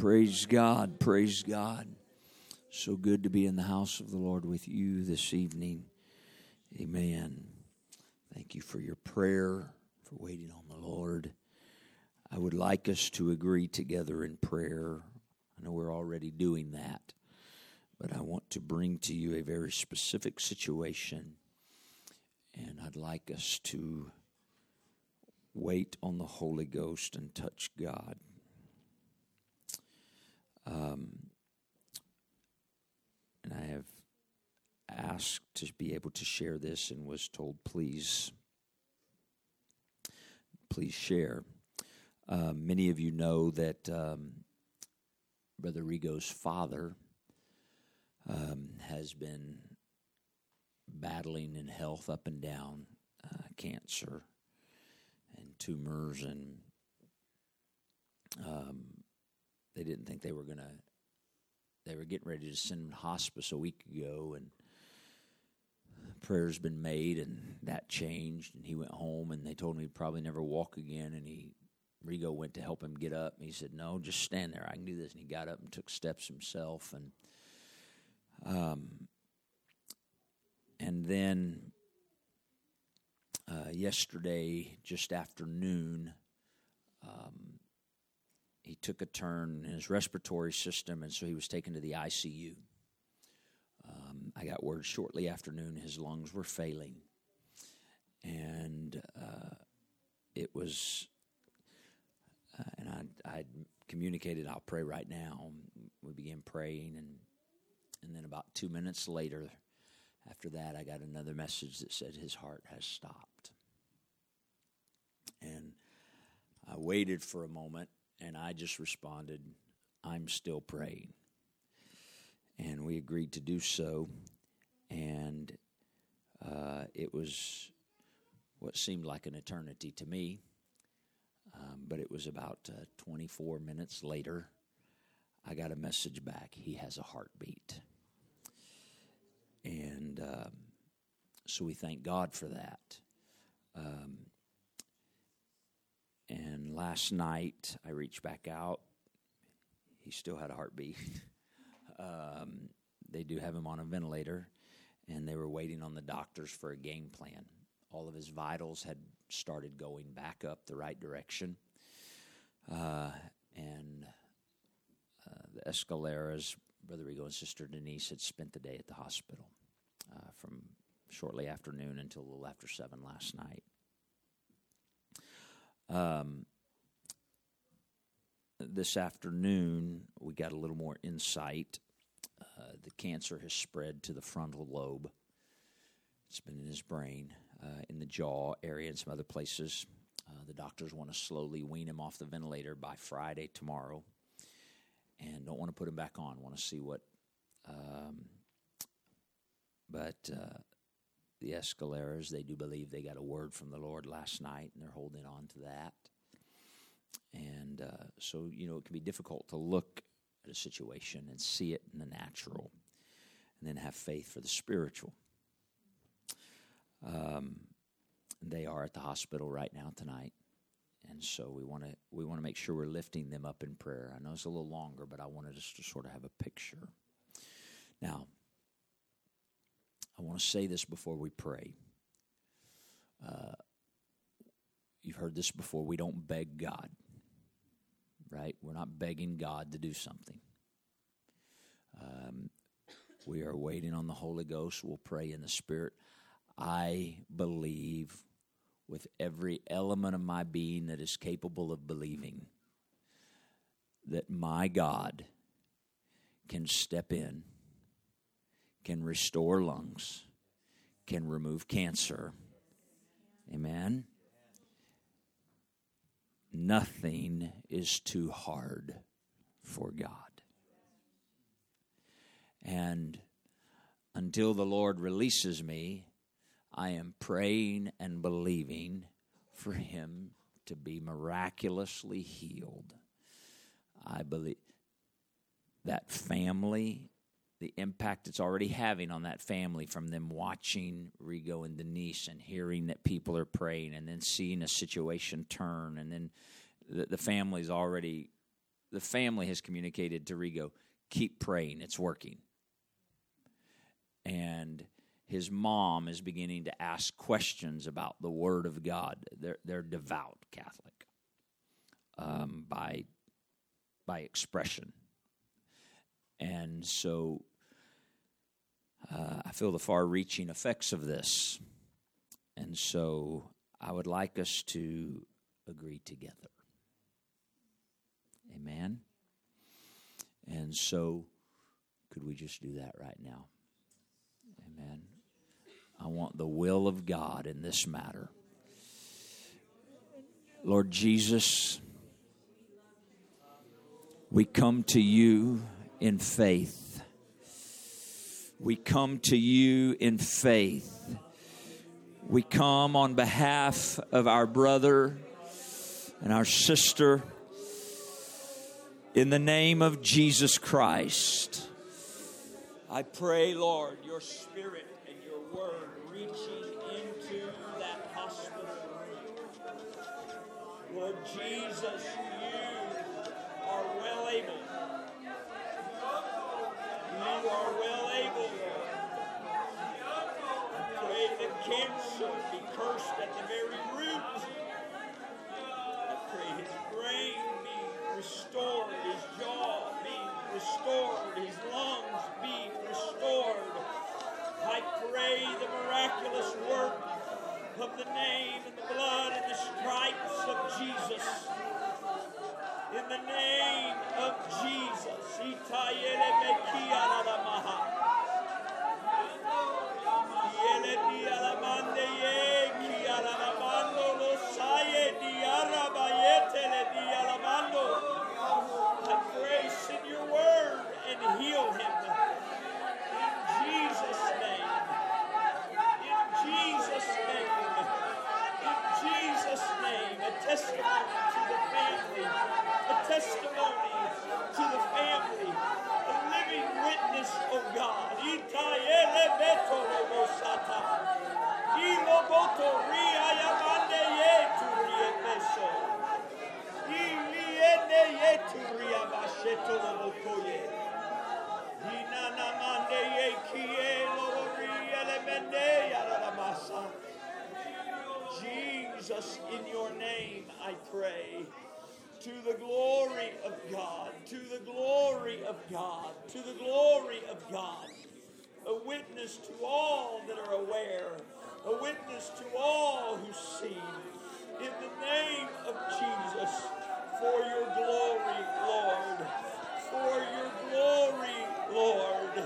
Praise God. Praise God. So good to be in the house of the Lord with you this evening. Amen. Thank you for your prayer, for waiting on the Lord. I would like us to agree together in prayer. I know we're already doing that, but I want to bring to you a very specific situation, and I'd like us to wait on the Holy Ghost and touch God. Um, and I have asked to be able to share this and was told, please, please share. Uh, many of you know that um, Brother Rigo's father um, has been battling in health up and down uh, cancer and tumors and um, they didn't think they were going to they were getting ready to send him to hospice a week ago and prayers been made and that changed and he went home and they told him he'd probably never walk again and he Rigo went to help him get up and he said no just stand there. I can do this. And he got up and took steps himself and um and then uh, yesterday just after noon um, he took a turn in his respiratory system, and so he was taken to the ICU. Um, I got word shortly after noon his lungs were failing, and uh, it was, uh, and I I communicated, I'll pray right now. We began praying, and and then about two minutes later, after that, I got another message that said his heart has stopped, and I waited for a moment and I just responded, I'm still praying. And we agreed to do so. And uh, it was what seemed like an eternity to me. Um, but it was about uh, 24 minutes later, I got a message back. He has a heartbeat. And um, so we thank God for that. Um, and last night, I reached back out. He still had a heartbeat. um, they do have him on a ventilator, and they were waiting on the doctors for a game plan. All of his vitals had started going back up the right direction. Uh, and uh, the Escaleras, Brother Rigo and Sister Denise, had spent the day at the hospital uh, from shortly after noon until a little after 7 last night. Um, this afternoon, we got a little more insight. Uh, the cancer has spread to the frontal lobe. It's been in his brain, uh, in the jaw area, and some other places. Uh, the doctors want to slowly wean him off the ventilator by Friday tomorrow, and don't want to put him back on. Want to see what, um, but uh, the Escaleras, they do believe they got a word from the Lord last night, and they're holding on to that. And uh, so, you know, it can be difficult to look at a situation and see it in the natural, and then have faith for the spiritual. Um, they are at the hospital right now tonight, and so we want to we want to make sure we're lifting them up in prayer. I know it's a little longer, but I wanted us to sort of have a picture. Now, I want to say this before we pray. Uh, you've heard this before. We don't beg God, right? We're not begging God to do something. Um, we are waiting on the Holy Ghost. We'll pray in the Spirit. I believe with every element of my being that is capable of believing that my God can step in can restore lungs, can remove cancer. Amen. Nothing is too hard for God. And until the Lord releases me, I am praying and believing for Him to be miraculously healed. I believe that family the impact it's already having on that family from them watching Rigo and Denise and hearing that people are praying and then seeing a situation turn and then the, the family's already the family has communicated to Rigo, keep praying, it's working. And his mom is beginning to ask questions about the Word of God. They're, they're devout Catholic um, by, by expression. And so uh, I feel the far reaching effects of this. And so I would like us to agree together. Amen. And so, could we just do that right now? Amen. I want the will of God in this matter. Lord Jesus, we come to you in faith. We come to you in faith. We come on behalf of our brother and our sister in the name of Jesus Christ. I pray, Lord, your spirit and your word reaching into that hospital room. Lord Jesus, you are well able. You are well able, pray that cancer be cursed at the very root. I pray his brain be restored, his jaw be restored, his lungs be restored. I pray the miraculous work of the name and the blood and the stripes of Jesus. In the name of Jesus. Itayele mekia la la maha. Yele dia la mande ye kia la la mando lo saye dia rabayete le dia la mando. I pray, send your word and heal him. In Jesus' name. In Jesus' name. In Jesus' name. Family. A testimony to the family. A living witness, oh God. Jesus, in your name I pray. To the glory of God, to the glory of God, to the glory of God. A witness to all that are aware, a witness to all who see. In the name of Jesus, for your glory, Lord. For your glory, Lord.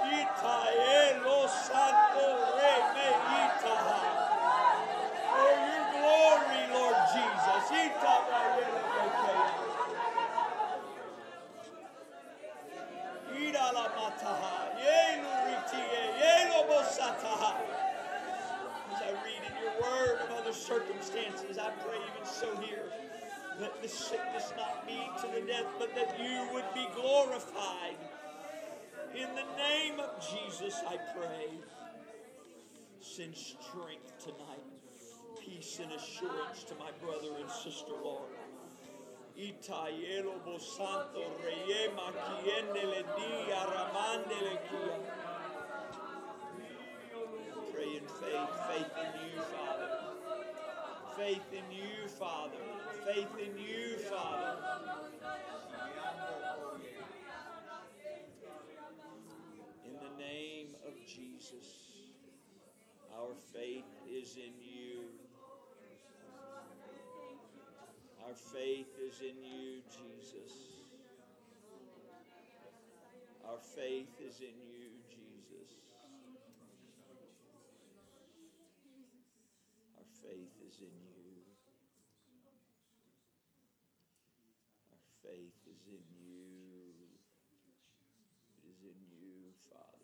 Itaelo santo re me itaha. For your glory, Lord Jesus. Itabayele Ira la mataha. Yelu ritie. Bosataha. As I read in your word of other circumstances, I pray even so here Let the sickness not be to the death, but that you would be glorified. In the name of Jesus, I pray. Send strength tonight, peace and assurance to my brother and sister, Lord. Itayelo bosanto reyema kiendele dia ramandele kia. Pray in faith, faith in you, Father. Faith in you, Father. Faith in you, Father. In the name of Jesus, our faith is in you. Our faith is in you, Jesus. Our faith is in you, Jesus. Our faith is in you. Our faith is in you. It is in you, Father.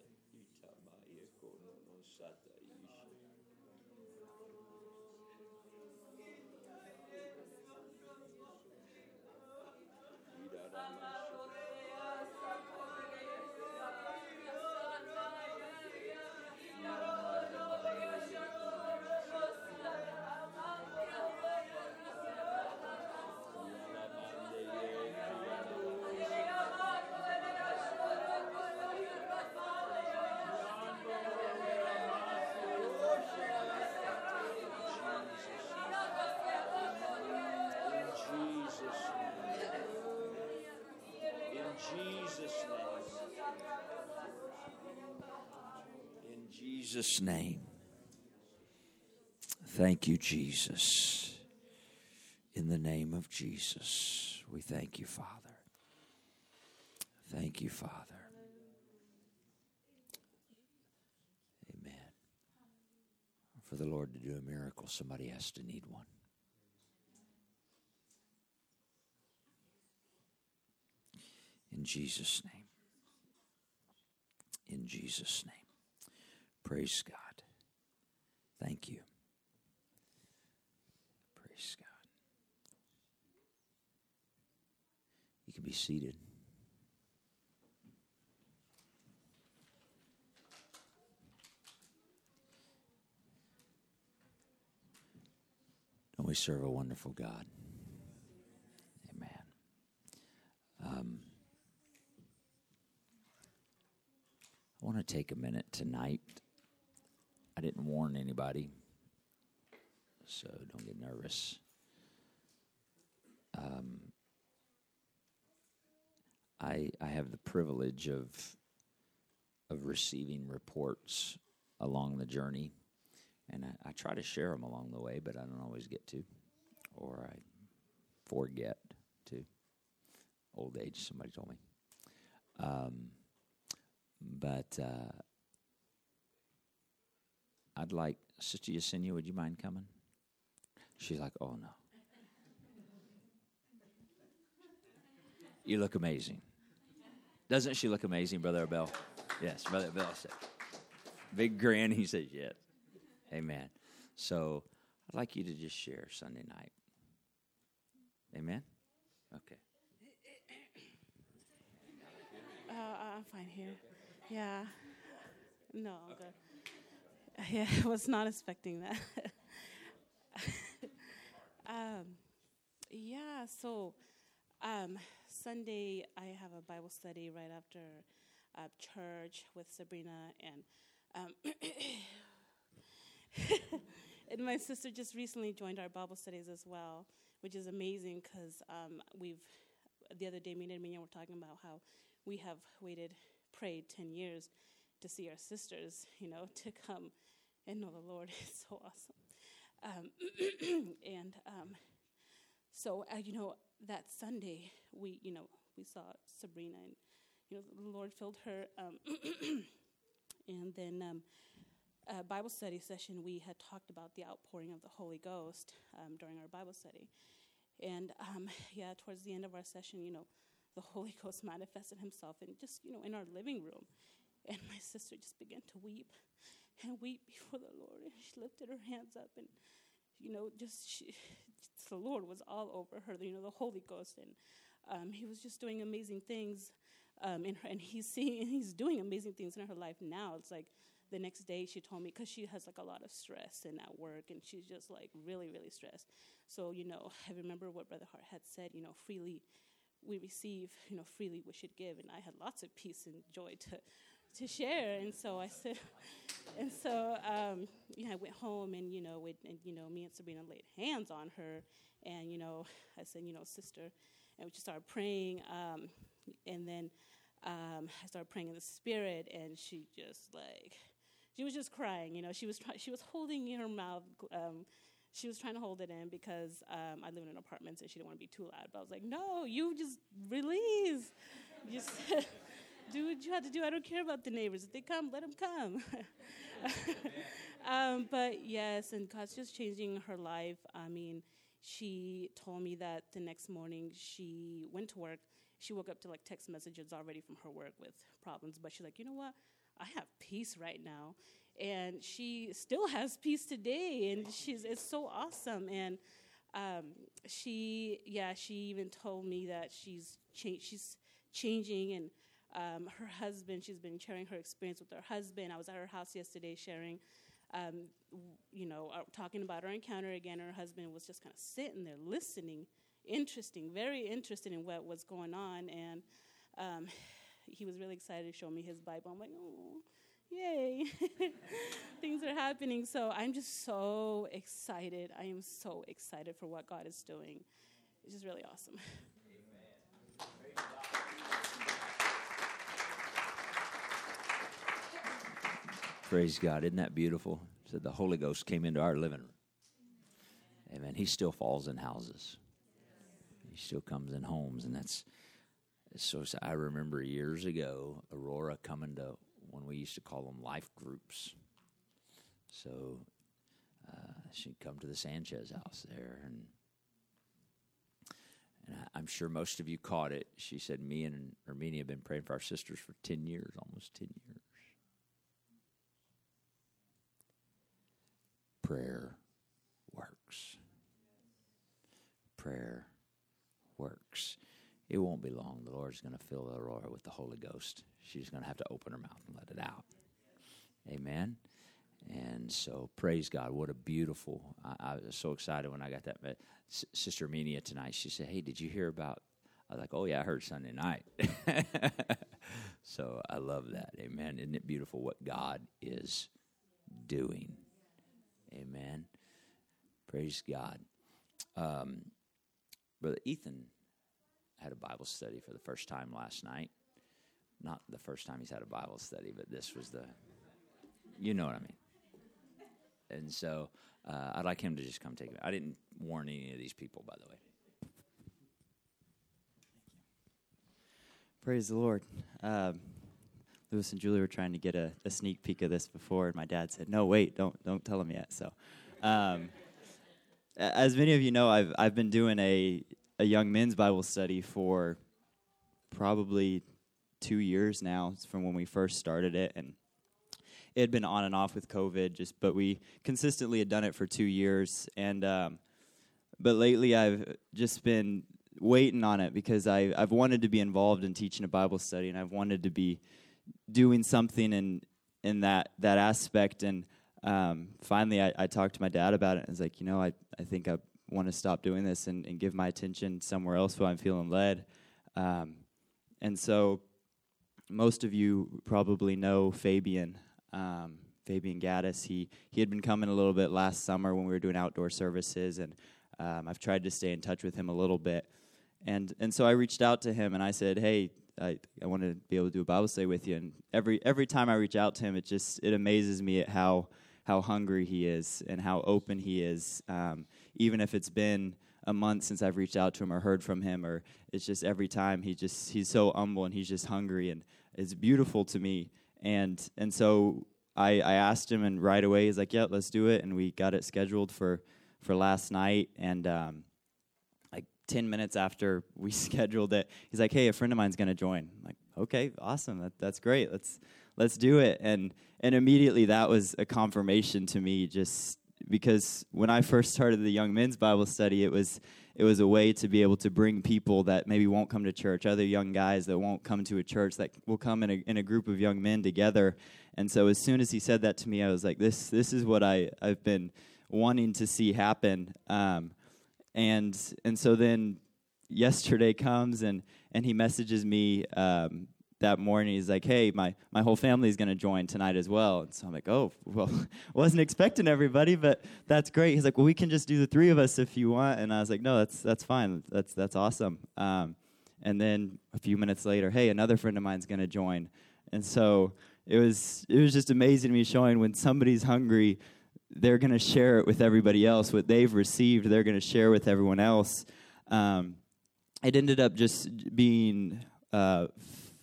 Jesus' name. Thank you, Jesus. In the name of Jesus, we thank you, Father. Thank you, Father. Amen. For the Lord to do a miracle, somebody has to need one. In Jesus' name. In Jesus' name. Praise God. Thank you. Praise God. You can be seated. Don't we serve a wonderful God? Amen. Um, I want to take a minute tonight. I didn't warn anybody, so don't get nervous. Um, I I have the privilege of of receiving reports along the journey, and I, I try to share them along the way, but I don't always get to, or I forget to. Old age, somebody told me. Um, but uh, I'd like Sister Yesenia. Would you mind coming? She's like, "Oh no." You look amazing. Doesn't she look amazing, Brother Abel? Yes, Brother Abel said. Big grin. He says yes. Amen. So I'd like you to just share Sunday night. Amen. Okay. Uh, I'm fine here. Yeah. No, I'm good. Yeah, I was not expecting that. um, yeah, so um, Sunday I have a Bible study right after uh, church with Sabrina, and um, and my sister just recently joined our Bible studies as well, which is amazing because um, we've the other day me and Minion were talking about how we have waited, prayed ten years to see our sisters, you know, to come and know the Lord. is so awesome. Um, and um, so, uh, you know, that Sunday, we, you know, we saw Sabrina and, you know, the Lord filled her. Um, and then um, a Bible study session, we had talked about the outpouring of the Holy Ghost um, during our Bible study. And um, yeah, towards the end of our session, you know, the Holy Ghost manifested himself in just, you know, in our living room. And my sister just began to weep and weep before the Lord. And she lifted her hands up and, you know, just, she, the Lord was all over her, you know, the Holy Ghost. And um, he was just doing amazing things um, in her. And he's seeing, he's doing amazing things in her life now. It's like the next day she told me, because she has like a lot of stress and at work, and she's just like really, really stressed. So, you know, I remember what Brother Hart had said, you know, freely we receive, you know, freely we should give. And I had lots of peace and joy to to share. And so I said, and so um, yeah, I went home and you know, with, and you know, me and Sabrina laid hands on her, and you know, I said, you know, sister, and we just started praying, um, and then um, I started praying in the spirit, and she just like, she was just crying. You know, she was try- she was holding in her mouth. Um, she was trying to hold it in because um, I live in an apartment, so she didn't want to be too loud. But I was like, no, you just release. Just do what you have to do. I don't care about the neighbors. If they come, let them come. um, but yes, and God's just changing her life. I mean, she told me that the next morning she went to work. She woke up to like text messages already from her work with problems, but she's like, you know what? I have peace right now. And she still has peace today, and she's it's so awesome. And um, she, yeah, she even told me that she's cha- she's changing and um, her husband, she's been sharing her experience with her husband. I was at her house yesterday sharing, um, you know, uh, talking about her encounter again. Her husband was just kind of sitting there listening, interesting, very interested in what was going on. And um, he was really excited to show me his Bible. I'm like, oh, yay. Things are happening. So I'm just so excited. I am so excited for what God is doing. It's just really awesome. Praise God. Isn't that beautiful? Said the Holy Ghost came into our living room. Amen. He still falls in houses. He still comes in homes, and that's so. I remember years ago, Aurora coming to when we used to call them life groups. So uh, she'd come to the Sanchez house there, and and I, am sure most of you caught it. She said, "Me and Armenia have been praying for our sisters for ten years, almost ten years." Prayer works. Prayer works. It won't be long. The Lord's going to fill Aurora with the Holy Ghost. She's going to have to open her mouth and let it out. Amen. And so, praise God. What a beautiful. I, I was so excited when I got that. S- Sister Armenia tonight, she said, Hey, did you hear about? I was like, Oh, yeah, I heard Sunday night. so I love that. Amen. Isn't it beautiful what God is doing? Amen. Praise God. Um, Brother Ethan had a Bible study for the first time last night. Not the first time he's had a Bible study, but this was the, you know what I mean. And so uh, I'd like him to just come take it. I didn't warn any of these people, by the way. Praise the Lord. Um, Lewis and Julie were trying to get a, a, sneak peek of this before, and my dad said, "No, wait, don't don't tell them yet." So, um, as many of you know, I've I've been doing a a young men's Bible study for probably two years now. From when we first started it, and it had been on and off with COVID. Just, but we consistently had done it for two years, and um, but lately I've just been waiting on it because I I've wanted to be involved in teaching a Bible study, and I've wanted to be doing something in in that that aspect. And um, finally, I, I talked to my dad about it. and I was like, you know, I I think I want to stop doing this and, and give my attention somewhere else where I'm feeling led. Um, and so, most of you probably know Fabian. Um, Fabian Gaddis. He he had been coming a little bit last summer when we were doing outdoor services, and um, I've tried to stay in touch with him a little bit. And and so I reached out to him and I said, "Hey, I, I want to be able to do a Bible study with you." And every every time I reach out to him, it just it amazes me at how how hungry he is and how open he is. Um, even if it's been a month since I've reached out to him or heard from him, or it's just every time he just he's so humble and he's just hungry, and it's beautiful to me. And and so I I asked him, and right away he's like, "Yeah, let's do it," and we got it scheduled for for last night, and. Um, 10 minutes after we scheduled it he's like hey a friend of mine's going to join I'm like okay awesome that, that's great let's let's do it and and immediately that was a confirmation to me just because when I first started the young men's Bible study, it was it was a way to be able to bring people that maybe won't come to church, other young guys that won't come to a church that will come in a, in a group of young men together. And so as soon as he said that to me, I was like, this this is what I I've been wanting to see happen. Um, and and so then yesterday comes and and he messages me um, that morning. He's like hey my, my whole family is going to join tonight as well. And so i'm like oh well wasn't expecting everybody but that's great. He's like well we can just do the three of us if you want. And i was like no that's that's fine. That's that's awesome. Um, and then a few minutes later hey another friend of mine's going to join. And so it was it was just amazing to me showing when somebody's hungry they're going to share it with everybody else what they've received they're going to share with everyone else um, it ended up just being uh,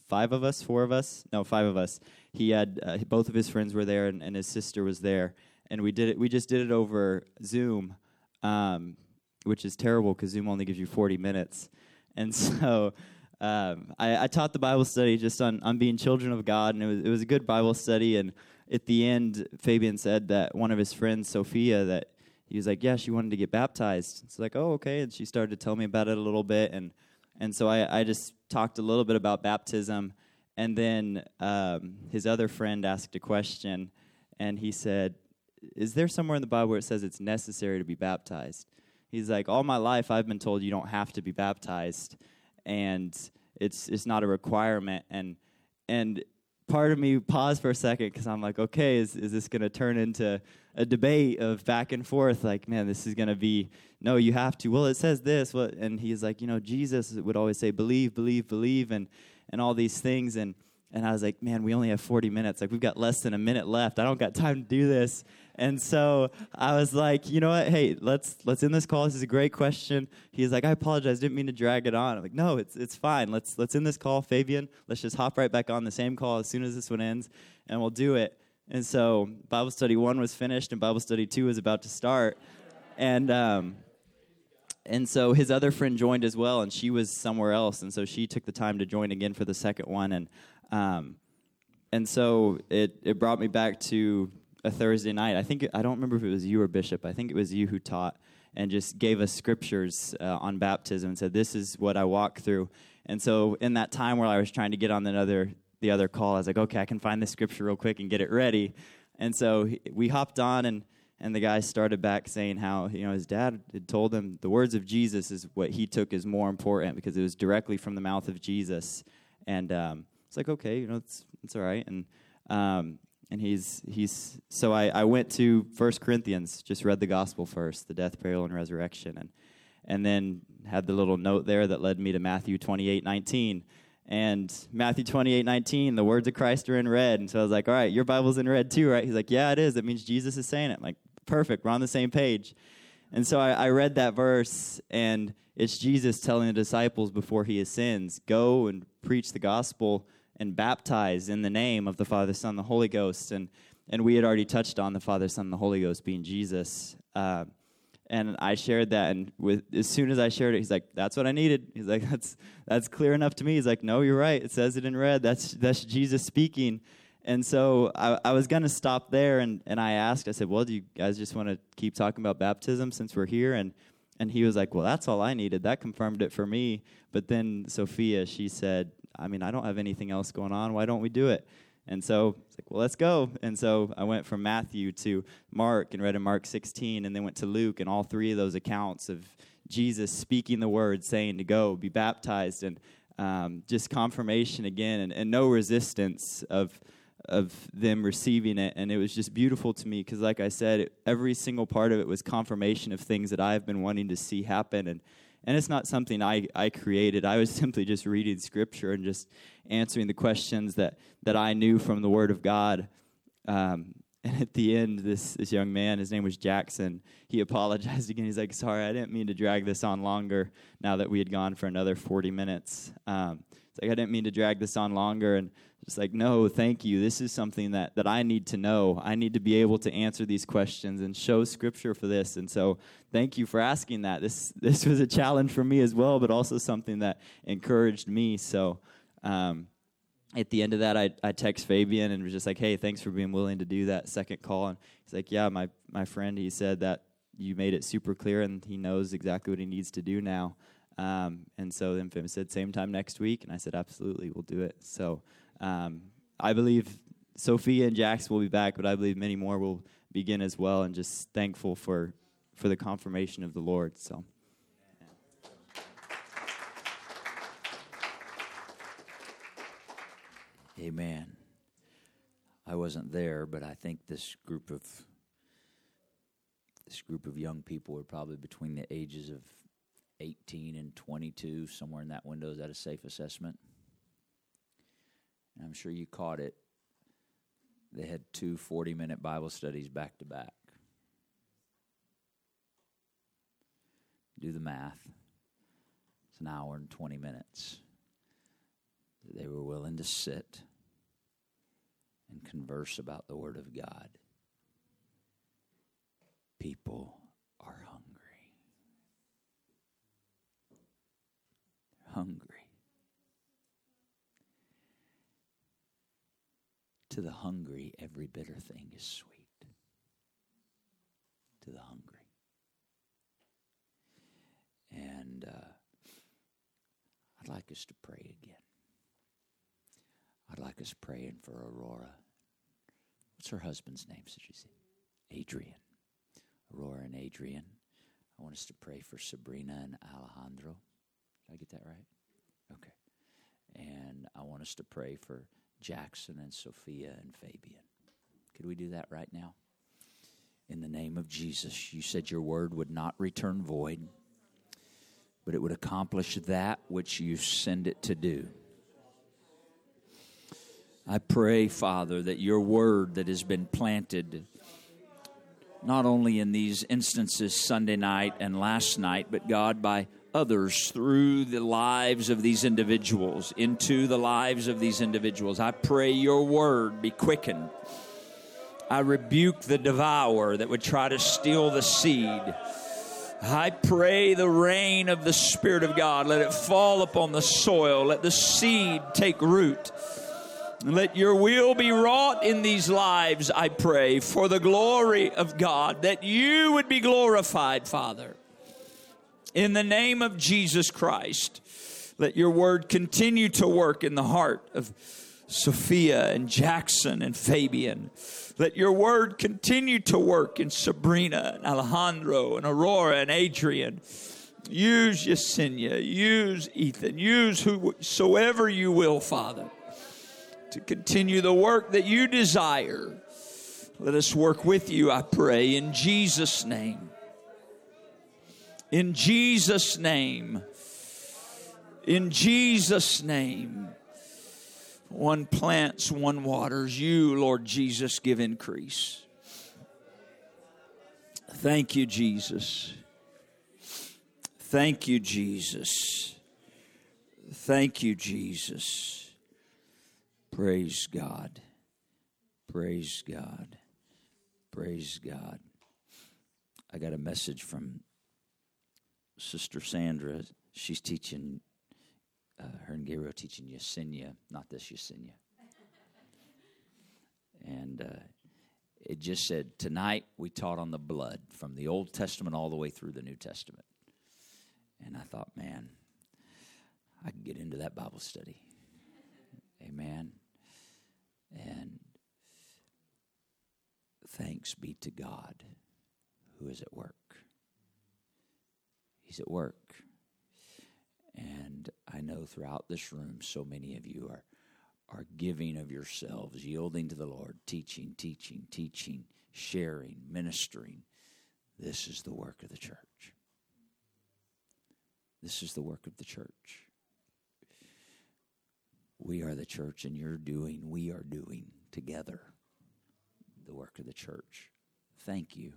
five of us, four of us, no, five of us. He had uh, both of his friends were there, and, and, his sister was there, and we did it. We just did it over Zoom, um, which is terrible because Zoom only gives you forty minutes, and so. Um, I, I, taught the Bible study just on, on being children of God, and it was, it was a good Bible study. And at the end, Fabian said that one of his friends, Sophia, that he was like, "Yeah, she wanted to get baptized." It's like, "Oh, okay." And she started to tell me about it a little bit, and and so I, I just talked a little bit about baptism. And then um, his other friend asked a question, and he said, Is there somewhere in the Bible where it says it's necessary to be baptized? He's like, All my life I've been told you don't have to be baptized, and it's, it's not a requirement. And, and part of me paused for a second because I'm like, okay, is, is this going to turn into a debate of back and forth? Like, man, this is going to be, no, you have to. Well, it says this. What? And he's like, you know, Jesus would always say, believe, believe, believe, and, and all these things. And, and I was like, man, we only have 40 minutes. Like, we've got less than a minute left. I don't got time to do this. And so I was like, you know what? Hey, let's let's end this call. This is a great question. He's like, I apologize. Didn't mean to drag it on. I'm like, no, it's it's fine. Let's let's end this call, Fabian. Let's just hop right back on the same call as soon as this one ends, and we'll do it. And so Bible study one was finished, and Bible study two was about to start. And um, and so his other friend joined as well, and she was somewhere else, and so she took the time to join again for the second one, and um, and so it it brought me back to a Thursday night. I think I don't remember if it was you or Bishop. I think it was you who taught and just gave us scriptures uh, on baptism and said, "This is what I walk through." And so in that time where I was trying to get on the other the other call, I was like, "Okay, I can find this scripture real quick and get it ready." And so we hopped on and. And the guy started back saying how you know his dad had told him the words of Jesus is what he took as more important because it was directly from the mouth of Jesus, and um, it's like okay, you know it's it's all right. And um, and he's he's so I, I went to First Corinthians, just read the gospel first, the death, burial, and resurrection, and and then had the little note there that led me to Matthew twenty eight nineteen. And Matthew twenty eight nineteen, the words of Christ are in red. And so I was like, All right, your Bible's in red too, right? He's like, Yeah, it is. That means Jesus is saying it. I'm like, perfect, we're on the same page. And so I, I read that verse and it's Jesus telling the disciples before he ascends, go and preach the gospel and baptized in the name of the Father, Son, the Holy Ghost. And, and we had already touched on the Father, Son, the Holy Ghost being Jesus. Uh, and I shared that, and with as soon as I shared it, he's like, "That's what I needed." He's like, "That's that's clear enough to me." He's like, "No, you're right. It says it in red. That's that's Jesus speaking." And so I, I was going to stop there, and, and I asked, I said, "Well, do you guys just want to keep talking about baptism since we're here?" And and he was like, "Well, that's all I needed. That confirmed it for me." But then Sophia, she said, I mean, I don't have anything else going on. Why don't we do it? And so it's like, well, let's go. And so I went from Matthew to Mark and read in Mark 16, and then went to Luke, and all three of those accounts of Jesus speaking the word, saying to go, be baptized, and um, just confirmation again, and, and no resistance of of them receiving it and it was just beautiful to me because like i said every single part of it was confirmation of things that i've been wanting to see happen and and it's not something I, I created. I was simply just reading scripture and just answering the questions that, that I knew from the Word of God. Um, and at the end, this, this young man, his name was Jackson, he apologized again. He's like, Sorry, I didn't mean to drag this on longer now that we had gone for another 40 minutes. Um, it's like, I didn't mean to drag this on longer. And it's like, no, thank you. This is something that, that I need to know. I need to be able to answer these questions and show scripture for this. And so thank you for asking that. This this was a challenge for me as well, but also something that encouraged me. So um, at the end of that, I, I text Fabian and was just like, hey, thanks for being willing to do that second call. And he's like, yeah, my, my friend, he said that you made it super clear and he knows exactly what he needs to do now. Um, and so then Fim said, same time next week. And I said, absolutely, we'll do it. So um, I believe Sophia and Jax will be back, but I believe many more will begin as well, and just thankful for for the confirmation of the Lord. So. Amen. I wasn't there, but I think this group of this group of young people are probably between the ages of 18 and 22, somewhere in that window. Is that a safe assessment? I'm sure you caught it. They had two 40 minute Bible studies back to back. Do the math. It's an hour and 20 minutes. They were willing to sit and converse about the Word of God. People are hungry. Hungry. To the hungry, every bitter thing is sweet. To the hungry. And uh, I'd like us to pray again. I'd like us praying for Aurora. What's her husband's name? Did you see? Adrian. Aurora and Adrian. I want us to pray for Sabrina and Alejandro. Did I get that right? Okay. And I want us to pray for Jackson and Sophia and Fabian. Could we do that right now? In the name of Jesus, you said your word would not return void, but it would accomplish that which you send it to do. I pray, Father, that your word that has been planted not only in these instances Sunday night and last night, but God, by others through the lives of these individuals, into the lives of these individuals. I pray your word be quickened. I rebuke the devourer that would try to steal the seed. I pray the rain of the Spirit of God, let it fall upon the soil, let the seed take root. Let your will be wrought in these lives, I pray, for the glory of God, that you would be glorified, Father. In the name of Jesus Christ, let your word continue to work in the heart of Sophia and Jackson and Fabian. Let your word continue to work in Sabrina and Alejandro and Aurora and Adrian. Use Yesenia, use Ethan, use whosoever you will, Father to continue the work that you desire. Let us work with you, I pray, in Jesus' name. In Jesus' name. In Jesus' name. One plants, one waters. You, Lord Jesus, give increase. Thank you, Jesus. Thank you, Jesus. Thank you, Jesus. Praise God. Praise God. Praise God. I got a message from Sister Sandra. She's teaching, uh, her and Gabriel teaching Yesenia, not this Yesenia. and uh, it just said, Tonight we taught on the blood from the Old Testament all the way through the New Testament. And I thought, man, I could get into that Bible study. Amen. And thanks be to God who is at work. He's at work. And I know throughout this room, so many of you are, are giving of yourselves, yielding to the Lord, teaching, teaching, teaching, sharing, ministering. This is the work of the church. This is the work of the church. We are the church, and you're doing, we are doing together the work of the church. Thank you.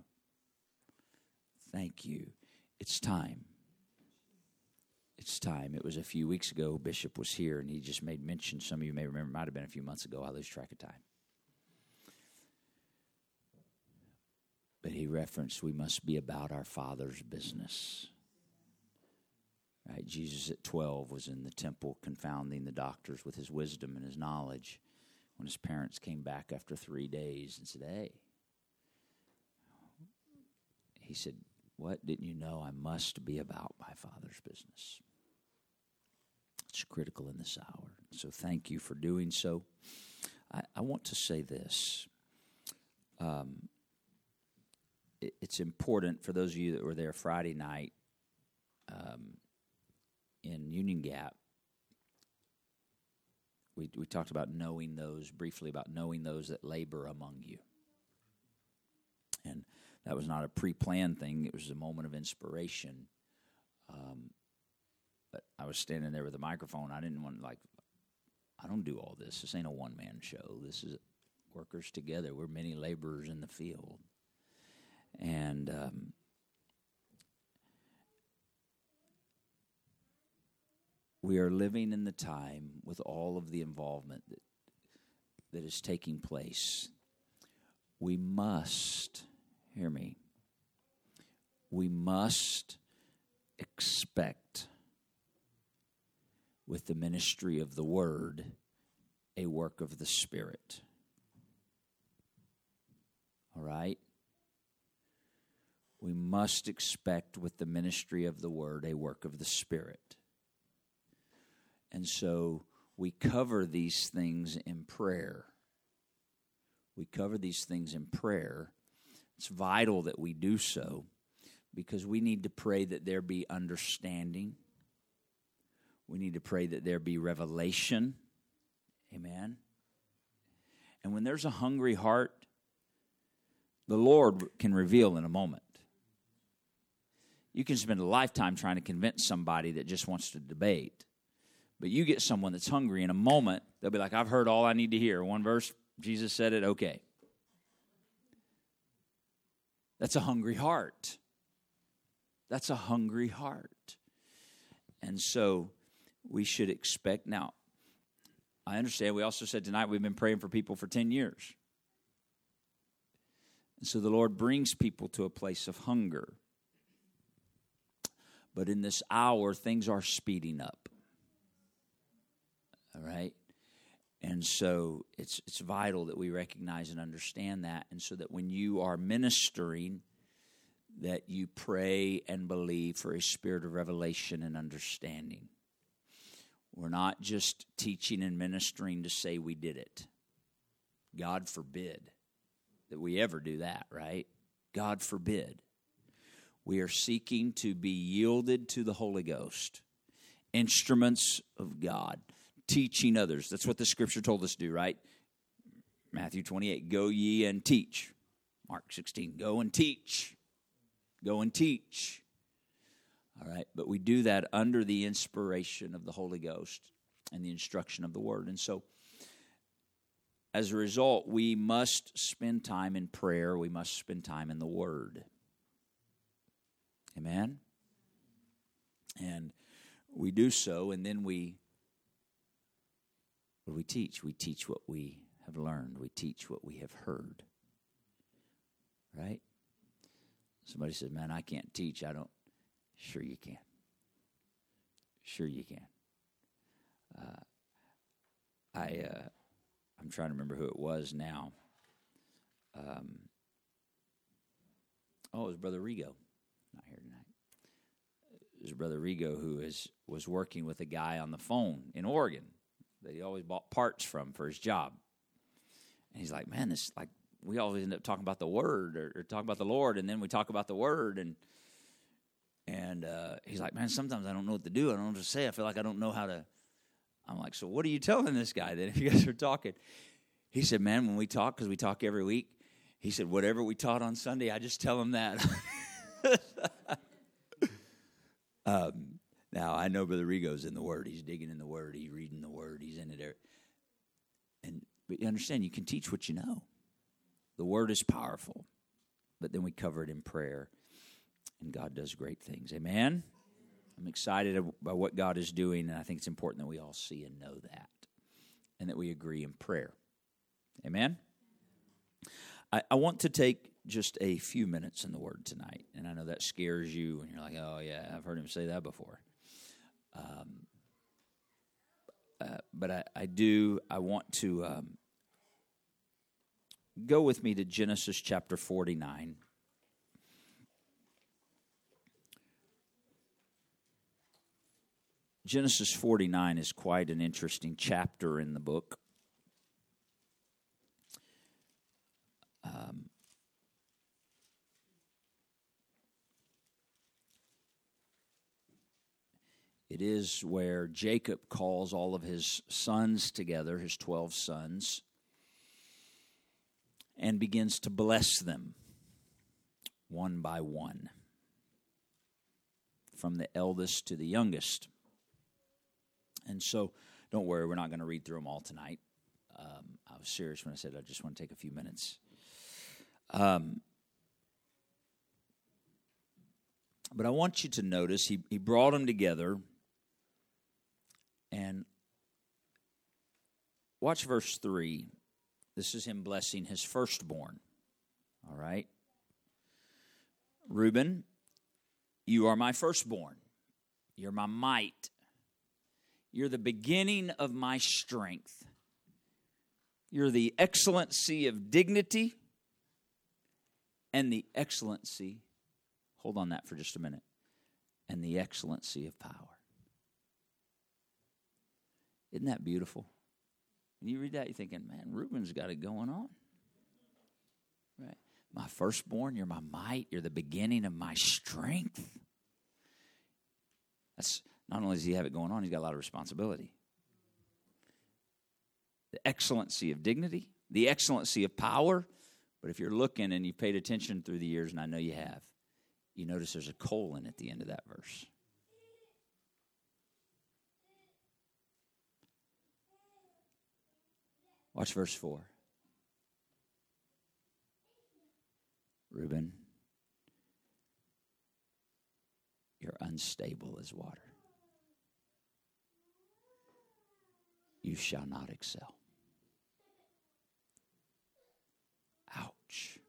Thank you. It's time. It's time. It was a few weeks ago, Bishop was here, and he just made mention. Some of you may remember, might have been a few months ago. I lose track of time. But he referenced we must be about our Father's business. Right? Jesus at 12 was in the temple confounding the doctors with his wisdom and his knowledge when his parents came back after three days and said, Hey, he said, What didn't you know? I must be about my Father's business. It's critical in this hour. So thank you for doing so. I, I want to say this. Um, it, it's important for those of you that were there Friday night. Um, in Union Gap, we, we talked about knowing those, briefly about knowing those that labor among you. And that was not a pre planned thing, it was a moment of inspiration. Um, but I was standing there with a microphone. I didn't want, like, I don't do all this. This ain't a one man show. This is workers together. We're many laborers in the field. And um, we are living in the time with all of the involvement that, that is taking place. We must, hear me, we must expect with the ministry of the Word a work of the Spirit. All right? We must expect with the ministry of the Word a work of the Spirit. And so we cover these things in prayer. We cover these things in prayer. It's vital that we do so because we need to pray that there be understanding. We need to pray that there be revelation. Amen. And when there's a hungry heart, the Lord can reveal in a moment. You can spend a lifetime trying to convince somebody that just wants to debate. But you get someone that's hungry in a moment, they'll be like, I've heard all I need to hear. One verse, Jesus said it, okay. That's a hungry heart. That's a hungry heart. And so we should expect. Now, I understand we also said tonight we've been praying for people for 10 years. And so the Lord brings people to a place of hunger. But in this hour, things are speeding up. All right? And so it's it's vital that we recognize and understand that and so that when you are ministering that you pray and believe for a spirit of revelation and understanding. We're not just teaching and ministering to say we did it. God forbid that we ever do that, right? God forbid. We are seeking to be yielded to the Holy Ghost, instruments of God teaching others. That's what the scripture told us to do, right? Matthew 28 Go ye and teach. Mark 16 Go and teach. Go and teach. All right, but we do that under the inspiration of the Holy Ghost and the instruction of the Word. And so, as a result, we must spend time in prayer, we must spend time in the Word. Amen? And we do so, and then we what do we teach? We teach what we have learned. We teach what we have heard. Right? Somebody says, Man, I can't teach. I don't. Sure, you can. Sure, you can. Uh, I, uh, I'm trying to remember who it was now. Um, oh, it was Brother Rigo. Not here tonight. It was Brother Rigo who is, was working with a guy on the phone in Oregon that he always bought parts from for his job. And he's like, man, this like we always end up talking about the word or, or talking about the Lord, and then we talk about the word, and and uh, he's like, man, sometimes I don't know what to do. I don't know what to say. I feel like I don't know how to. I'm like, so what are you telling this guy then if you guys are talking? He said, man, when we talk, because we talk every week, he said, whatever we taught on Sunday, I just tell him that. um, now I know Brother Rigo's in the Word. He's digging in the Word. He's reading the Word. He's in it. And but you understand, you can teach what you know. The Word is powerful, but then we cover it in prayer, and God does great things. Amen. I'm excited about what God is doing, and I think it's important that we all see and know that, and that we agree in prayer. Amen. I, I want to take just a few minutes in the Word tonight, and I know that scares you, and you're like, "Oh yeah, I've heard him say that before." Um, uh, but I, I, do, I want to um, go with me to Genesis chapter 49. Genesis 49 is quite an interesting chapter in the book. Um, It is where Jacob calls all of his sons together, his 12 sons, and begins to bless them one by one, from the eldest to the youngest. And so, don't worry, we're not going to read through them all tonight. Um, I was serious when I said I just want to take a few minutes. Um, but I want you to notice he, he brought them together and watch verse 3. This is him blessing his firstborn. All right? Reuben, you are my firstborn. You're my might. You're the beginning of my strength. You're the excellency of dignity and the excellency, hold on that for just a minute, and the excellency of power. Isn't that beautiful? When you read that, you're thinking, man, Reuben's got it going on. Right? My firstborn, you're my might, you're the beginning of my strength. That's not only does he have it going on, he's got a lot of responsibility. The excellency of dignity, the excellency of power. But if you're looking and you've paid attention through the years, and I know you have, you notice there's a colon at the end of that verse. Watch verse 4. Reuben, you're unstable as water. You shall not excel. Ouch.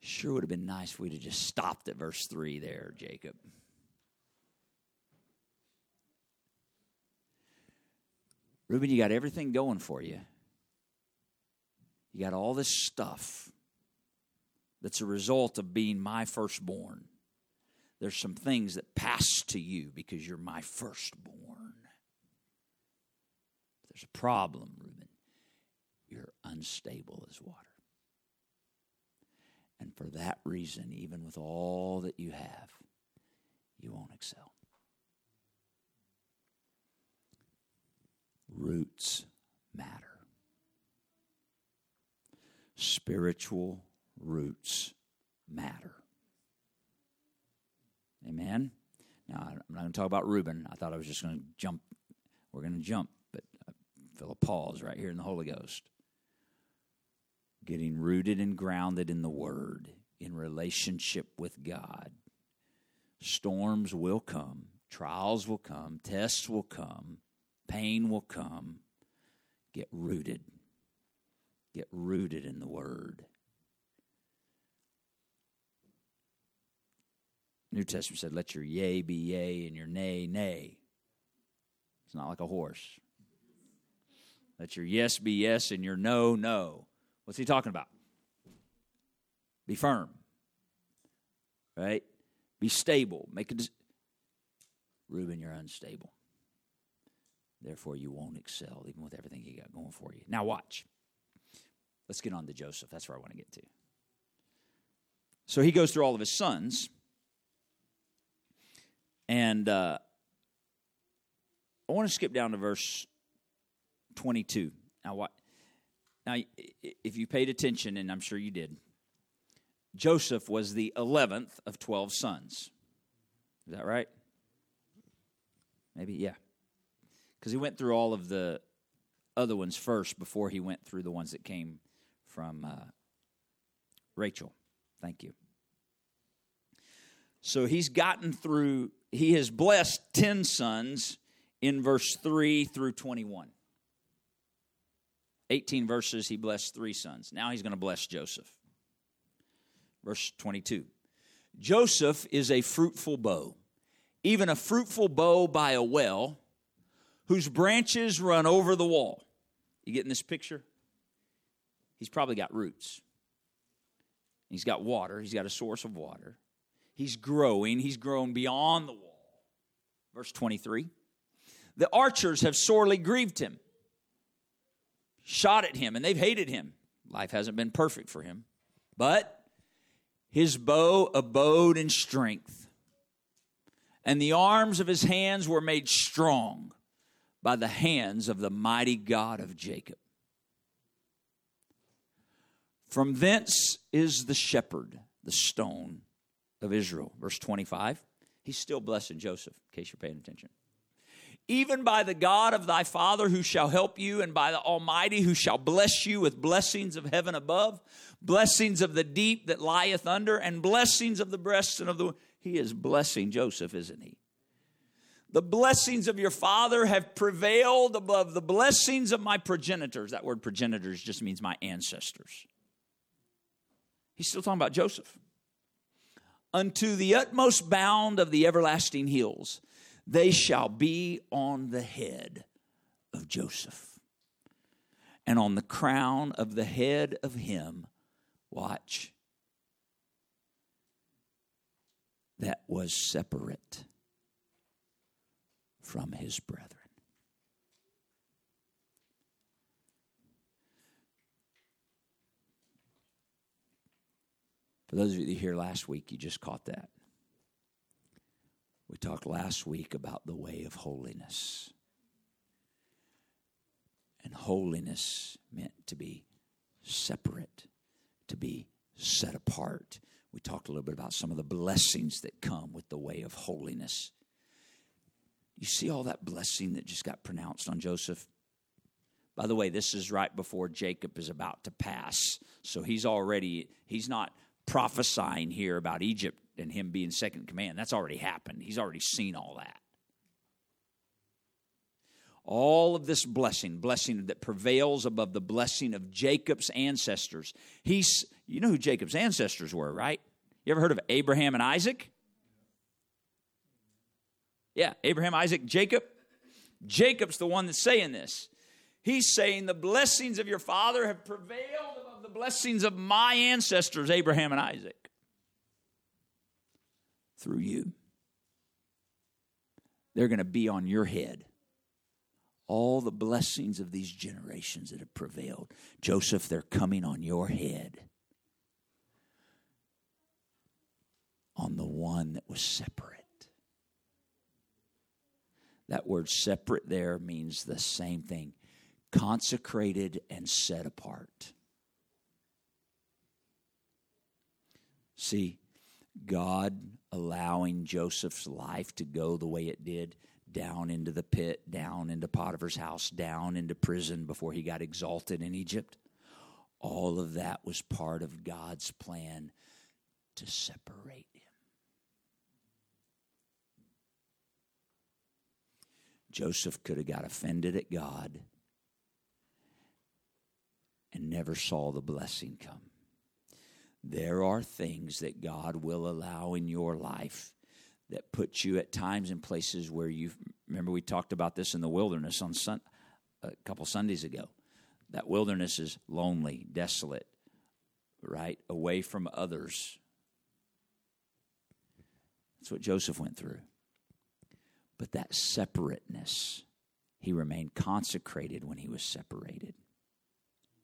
Sure would have been nice if we'd have just stopped at verse 3 there, Jacob. Reuben, you got everything going for you. You got all this stuff that's a result of being my firstborn. There's some things that pass to you because you're my firstborn. There's a problem, Reuben. You're unstable as water. And for that reason, even with all that you have, you won't excel. Roots matter. Spiritual roots matter. Amen. Now, I'm not going to talk about Reuben. I thought I was just going to jump. We're going to jump, but I feel a pause right here in the Holy Ghost. Getting rooted and grounded in the Word, in relationship with God. Storms will come, trials will come, tests will come, pain will come. Get rooted. Get rooted in the Word. New Testament said, Let your yea be yea and your nay, nay. It's not like a horse. Let your yes be yes and your no, no. What's he talking about? Be firm. Right? Be stable. Make a des- Reuben, you're unstable. Therefore, you won't excel, even with everything you got going for you. Now, watch. Let's get on to Joseph. That's where I want to get to. So he goes through all of his sons. And uh, I want to skip down to verse 22. Now, what? Now, if you paid attention, and I'm sure you did, Joseph was the 11th of 12 sons. Is that right? Maybe, yeah. Because he went through all of the other ones first before he went through the ones that came from uh, Rachel. Thank you. So he's gotten through, he has blessed 10 sons in verse 3 through 21. 18 verses, he blessed three sons. Now he's going to bless Joseph. Verse 22 Joseph is a fruitful bough, even a fruitful bough by a well, whose branches run over the wall. You getting this picture? He's probably got roots. He's got water, he's got a source of water. He's growing, he's grown beyond the wall. Verse 23 The archers have sorely grieved him, shot at him, and they've hated him. Life hasn't been perfect for him, but his bow abode in strength, and the arms of his hands were made strong by the hands of the mighty God of Jacob. From thence is the shepherd, the stone of Israel. Verse 25. He's still blessing Joseph, in case you're paying attention. Even by the God of thy father who shall help you, and by the Almighty who shall bless you with blessings of heaven above, blessings of the deep that lieth under, and blessings of the breasts and of the. He is blessing Joseph, isn't he? The blessings of your father have prevailed above the blessings of my progenitors. That word progenitors just means my ancestors. He's still talking about Joseph. Unto the utmost bound of the everlasting hills, they shall be on the head of Joseph, and on the crown of the head of him, watch, that was separate from his brethren. For those of you here last week, you just caught that. We talked last week about the way of holiness. And holiness meant to be separate, to be set apart. We talked a little bit about some of the blessings that come with the way of holiness. You see all that blessing that just got pronounced on Joseph? By the way, this is right before Jacob is about to pass. So he's already, he's not prophesying here about Egypt and him being second command. That's already happened. He's already seen all that. All of this blessing, blessing that prevails above the blessing of Jacob's ancestors. He's, you know who Jacob's ancestors were, right? You ever heard of Abraham and Isaac? Yeah, Abraham, Isaac, Jacob. Jacob's the one that's saying this. He's saying the blessings of your father have prevailed above the blessings of my ancestors, Abraham and Isaac, through you. They're going to be on your head. All the blessings of these generations that have prevailed. Joseph, they're coming on your head. On the one that was separate. That word separate there means the same thing consecrated and set apart. See, God allowing Joseph's life to go the way it did down into the pit, down into Potiphar's house, down into prison before he got exalted in Egypt. All of that was part of God's plan to separate Joseph could have got offended at God and never saw the blessing come. There are things that God will allow in your life that put you at times in places where you remember we talked about this in the wilderness on sun, a couple Sundays ago. That wilderness is lonely, desolate, right? Away from others. That's what Joseph went through. But that separateness, he remained consecrated when he was separated,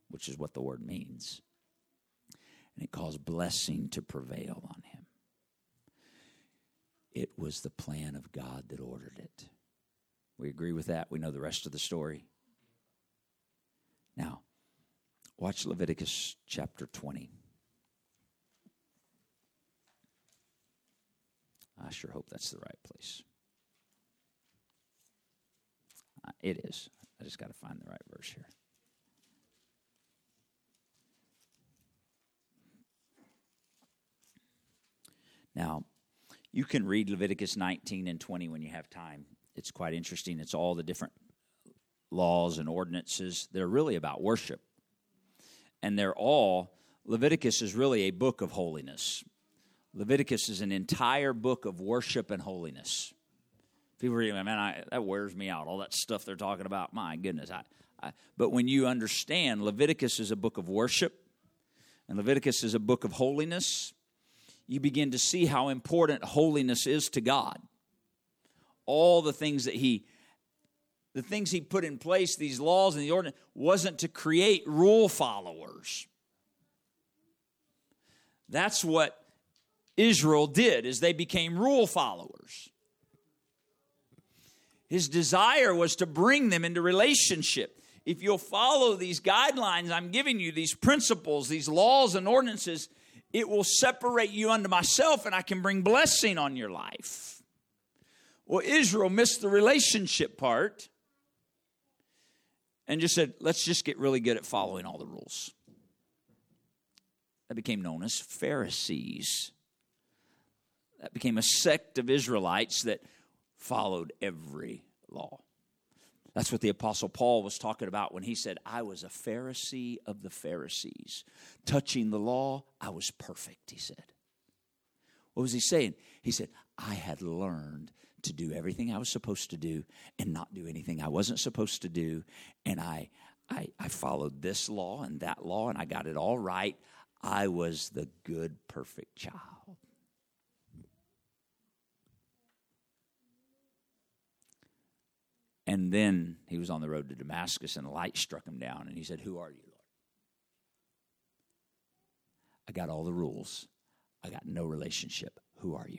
which is what the word means. And it caused blessing to prevail on him. It was the plan of God that ordered it. We agree with that. We know the rest of the story. Now, watch Leviticus chapter 20. I sure hope that's the right place. It is. I just got to find the right verse here. Now, you can read Leviticus 19 and 20 when you have time. It's quite interesting. It's all the different laws and ordinances that are really about worship. And they're all, Leviticus is really a book of holiness. Leviticus is an entire book of worship and holiness. People are, man, I, that wears me out. All that stuff they're talking about, my goodness. I, I, but when you understand, Leviticus is a book of worship, and Leviticus is a book of holiness, you begin to see how important holiness is to God. All the things that He the things he put in place, these laws and the ordinance, wasn't to create rule followers. That's what Israel did, is they became rule followers. His desire was to bring them into relationship. If you'll follow these guidelines I'm giving you, these principles, these laws and ordinances, it will separate you unto myself and I can bring blessing on your life. Well, Israel missed the relationship part and just said, let's just get really good at following all the rules. That became known as Pharisees. That became a sect of Israelites that followed every law. That's what the Apostle Paul was talking about when he said, I was a Pharisee of the Pharisees. Touching the law, I was perfect, he said. What was he saying? He said, I had learned to do everything I was supposed to do and not do anything I wasn't supposed to do. And I, I, I followed this law and that law and I got it all right. I was the good, perfect child. And then he was on the road to Damascus, and a light struck him down, and he said, Who are you, Lord? I got all the rules. I got no relationship. Who are you?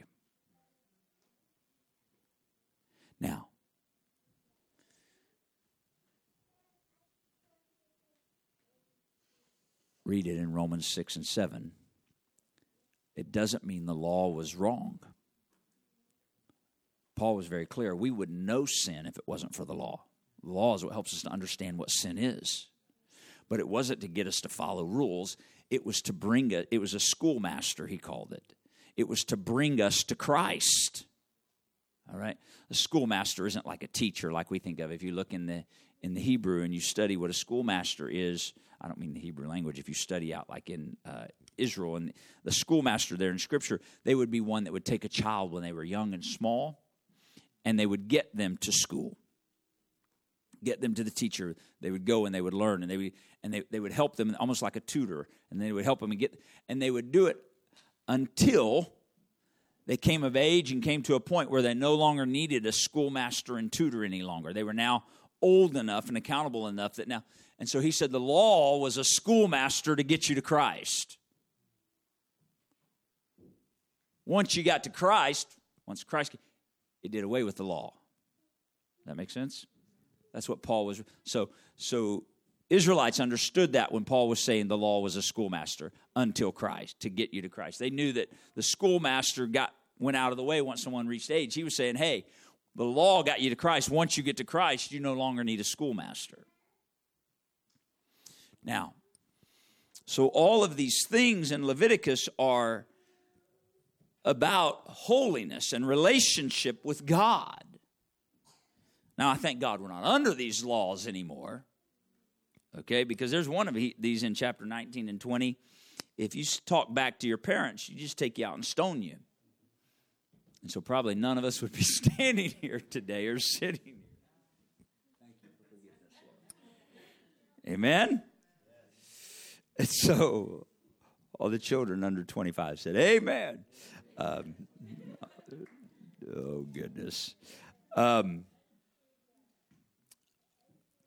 Now, read it in Romans 6 and 7. It doesn't mean the law was wrong. Paul was very clear we would know sin if it wasn't for the law. The law is what helps us to understand what sin is. But it wasn't to get us to follow rules. It was to bring a, it was a schoolmaster, he called it. It was to bring us to Christ. All right? A schoolmaster isn't like a teacher like we think of. If you look in the in the Hebrew and you study what a schoolmaster is, I don't mean the Hebrew language, if you study out like in uh, Israel and the schoolmaster there in Scripture, they would be one that would take a child when they were young and small and they would get them to school. Get them to the teacher. They would go and they would learn and they would and they, they would help them almost like a tutor and they would help them and get and they would do it until they came of age and came to a point where they no longer needed a schoolmaster and tutor any longer. They were now old enough and accountable enough that now and so he said the law was a schoolmaster to get you to christ. Once you got to christ once christ it did away with the law that makes sense that's what Paul was. So, so Israelites understood that when Paul was saying the law was a schoolmaster until Christ to get you to Christ. They knew that the schoolmaster got went out of the way once someone reached age. He was saying, "Hey, the law got you to Christ. Once you get to Christ, you no longer need a schoolmaster." Now, so all of these things in Leviticus are about holiness and relationship with God. Now, I thank God we're not under these laws anymore. Okay, because there's one of these in chapter 19 and 20. If you talk back to your parents, you just take you out and stone you. And so, probably none of us would be standing here today or sitting. Amen? And so, all the children under 25 said, Amen. Um, oh, goodness. Um,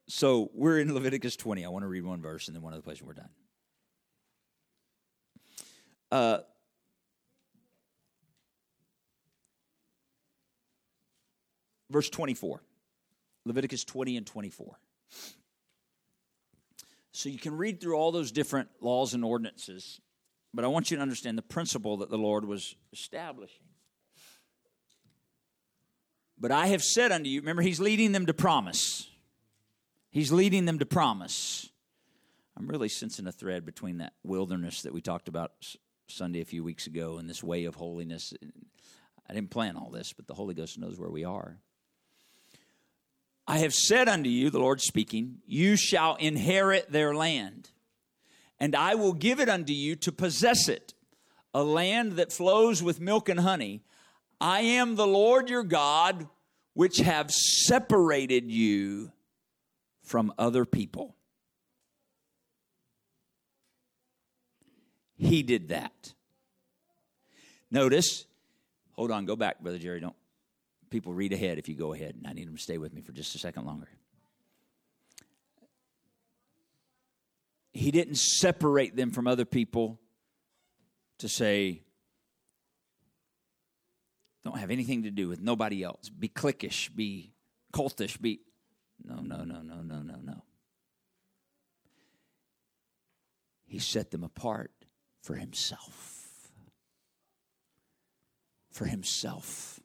so we're in Leviticus 20. I want to read one verse and then one other place and we're done. Uh, verse 24. Leviticus 20 and 24. So you can read through all those different laws and ordinances, but I want you to understand the principle that the Lord was establishing. But I have said unto you, remember, he's leading them to promise. He's leading them to promise. I'm really sensing a thread between that wilderness that we talked about Sunday a few weeks ago and this way of holiness. I didn't plan all this, but the Holy Ghost knows where we are. I have said unto you, the Lord speaking, you shall inherit their land, and I will give it unto you to possess it, a land that flows with milk and honey. I am the Lord your God, which have separated you from other people. He did that. Notice, hold on, go back, Brother Jerry. Don't people read ahead if you go ahead, and I need them to stay with me for just a second longer. He didn't separate them from other people to say, don't have anything to do with nobody else. Be cliquish, be cultish, be. No, no, no, no, no, no, no. He set them apart for himself. For himself.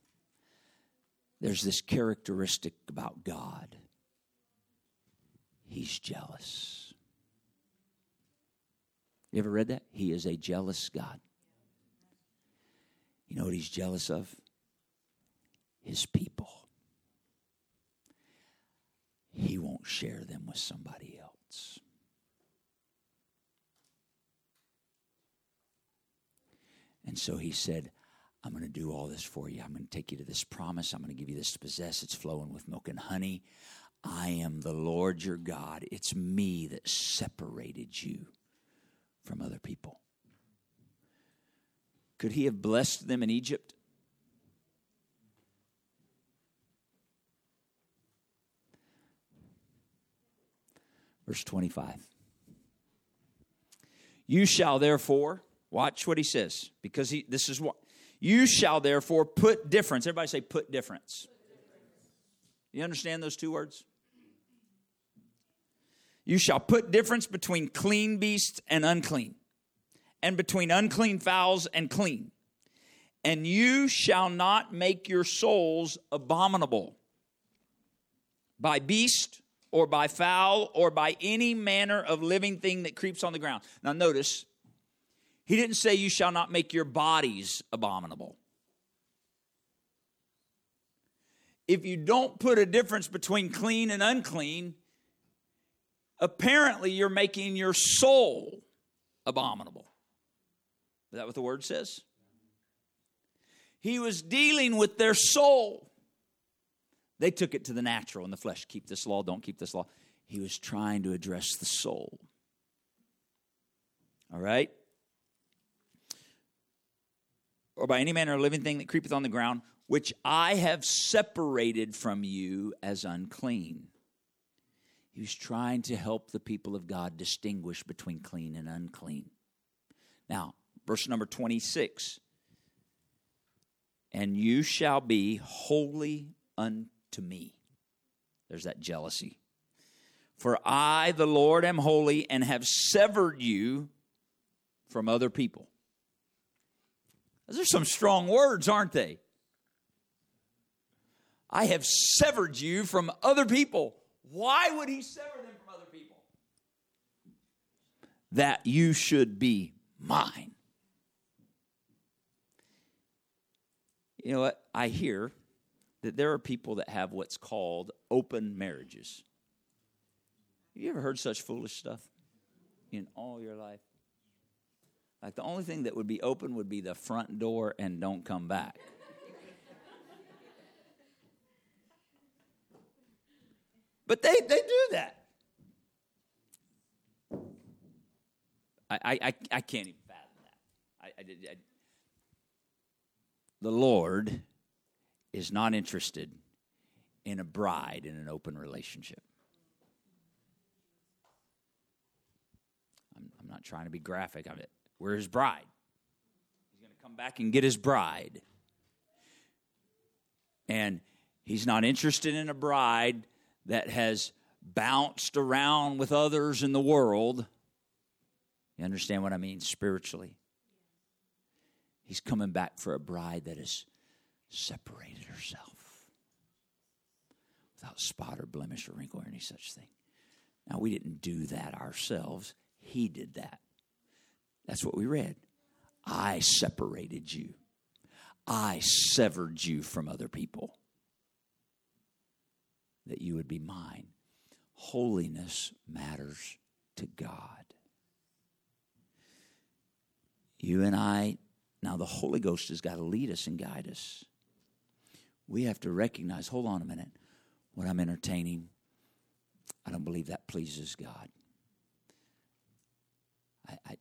There's this characteristic about God. He's jealous. You ever read that? He is a jealous God. You know what he's jealous of? His people he won't share them with somebody else. And so he said, I'm going to do all this for you. I'm going to take you to this promise. I'm going to give you this to possess. It's flowing with milk and honey. I am the Lord your God. It's me that separated you from other people. Could he have blessed them in Egypt? Verse 25. You shall therefore, watch what he says, because he, this is what, you shall therefore put difference. Everybody say, put difference. You understand those two words? You shall put difference between clean beasts and unclean, and between unclean fowls and clean. And you shall not make your souls abominable by beast or by fowl, or by any manner of living thing that creeps on the ground. Now, notice, he didn't say, You shall not make your bodies abominable. If you don't put a difference between clean and unclean, apparently you're making your soul abominable. Is that what the word says? He was dealing with their soul. They took it to the natural and the flesh. Keep this law, don't keep this law. He was trying to address the soul. All right? Or by any manner of living thing that creepeth on the ground, which I have separated from you as unclean. He was trying to help the people of God distinguish between clean and unclean. Now, verse number 26 And you shall be holy unto me. There's that jealousy. For I, the Lord, am holy and have severed you from other people. Those are some strong words, aren't they? I have severed you from other people. Why would he sever them from other people? That you should be mine. You know what? I hear that there are people that have what's called open marriages. Have you ever heard such foolish stuff in all your life? Like the only thing that would be open would be the front door and don't come back. But they, they do that. I, I, I can't even fathom that. I, I, I, the Lord is not interested in a bride in an open relationship. I'm, I'm not trying to be graphic it. We're his bride. He's going to come back and get his bride. And he's not interested in a bride that has bounced around with others in the world. You understand what I mean spiritually? He's coming back for a bride that has separated herself without spot or blemish or wrinkle or any such thing. Now, we didn't do that ourselves, He did that. That's what we read. I separated you, I severed you from other people that you would be mine. Holiness matters to God. You and I, now the Holy Ghost has got to lead us and guide us. We have to recognize hold on a minute, what I'm entertaining, I don't believe that pleases God. I, I,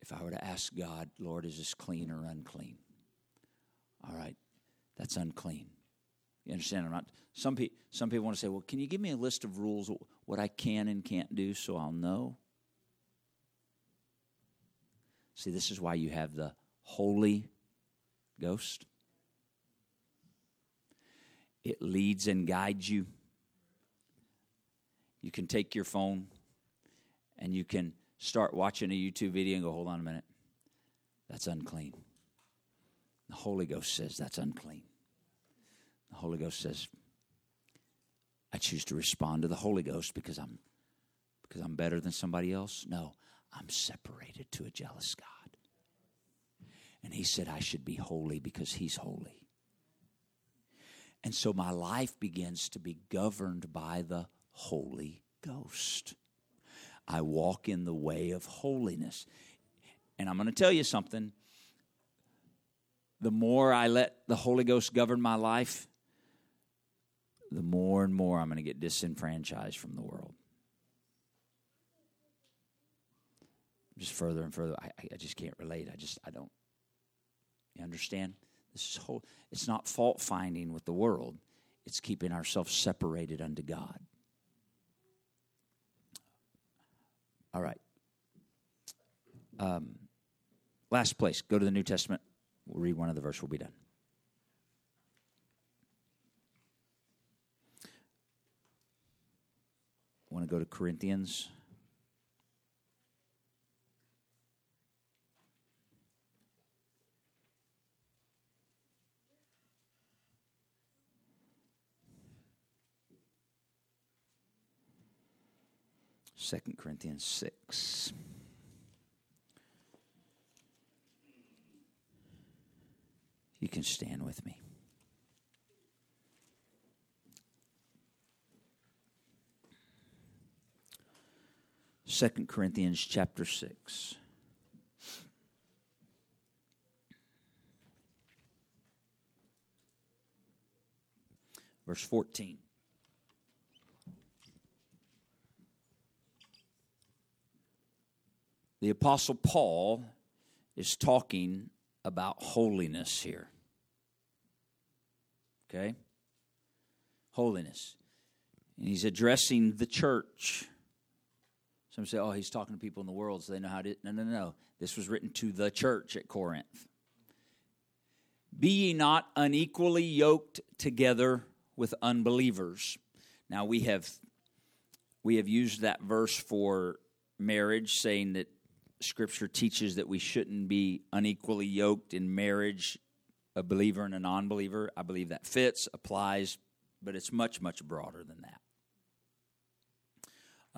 if I were to ask God, Lord, is this clean or unclean? All right, that's unclean. You understand? I'm not. Some people. Some people want to say, "Well, can you give me a list of rules what I can and can't do so I'll know?" See, this is why you have the Holy Ghost. It leads and guides you. You can take your phone and you can start watching a YouTube video and go, "Hold on a minute, that's unclean." The Holy Ghost says that's unclean. The Holy Ghost says, I choose to respond to the Holy Ghost because I'm because I'm better than somebody else. No, I'm separated to a jealous God. And he said I should be holy because he's holy. And so my life begins to be governed by the Holy Ghost. I walk in the way of holiness. And I'm going to tell you something. The more I let the Holy Ghost govern my life, the more and more I'm going to get disenfranchised from the world. Just further and further, I, I just can't relate. I just, I don't. You understand? This is whole, it's not fault finding with the world, it's keeping ourselves separated unto God. All right. Um, last place. Go to the New Testament. We'll read one of the verse. We'll be done. Want to go to Corinthians. Second Corinthians 6. You can stand with me. Second Corinthians chapter 6. Verse 14. The Apostle Paul is talking about holiness here. Okay? Holiness. And he's addressing the church. Some say, oh, he's talking to people in the world so they know how to. No, no, no. This was written to the church at Corinth. Be ye not unequally yoked together with unbelievers. Now we have we have used that verse for marriage, saying that Scripture teaches that we shouldn't be unequally yoked in marriage, a believer and a non believer. I believe that fits, applies, but it's much, much broader than that.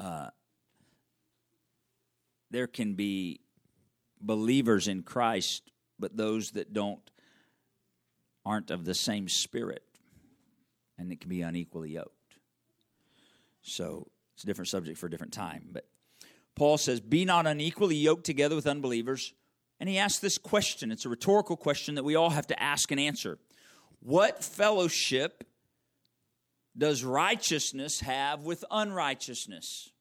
Uh, there can be believers in Christ, but those that don't aren't of the same spirit, and it can be unequally yoked. So it's a different subject for a different time, but Paul says, Be not unequally yoked together with unbelievers. And he asks this question. It's a rhetorical question that we all have to ask and answer. What fellowship does righteousness have with unrighteousness?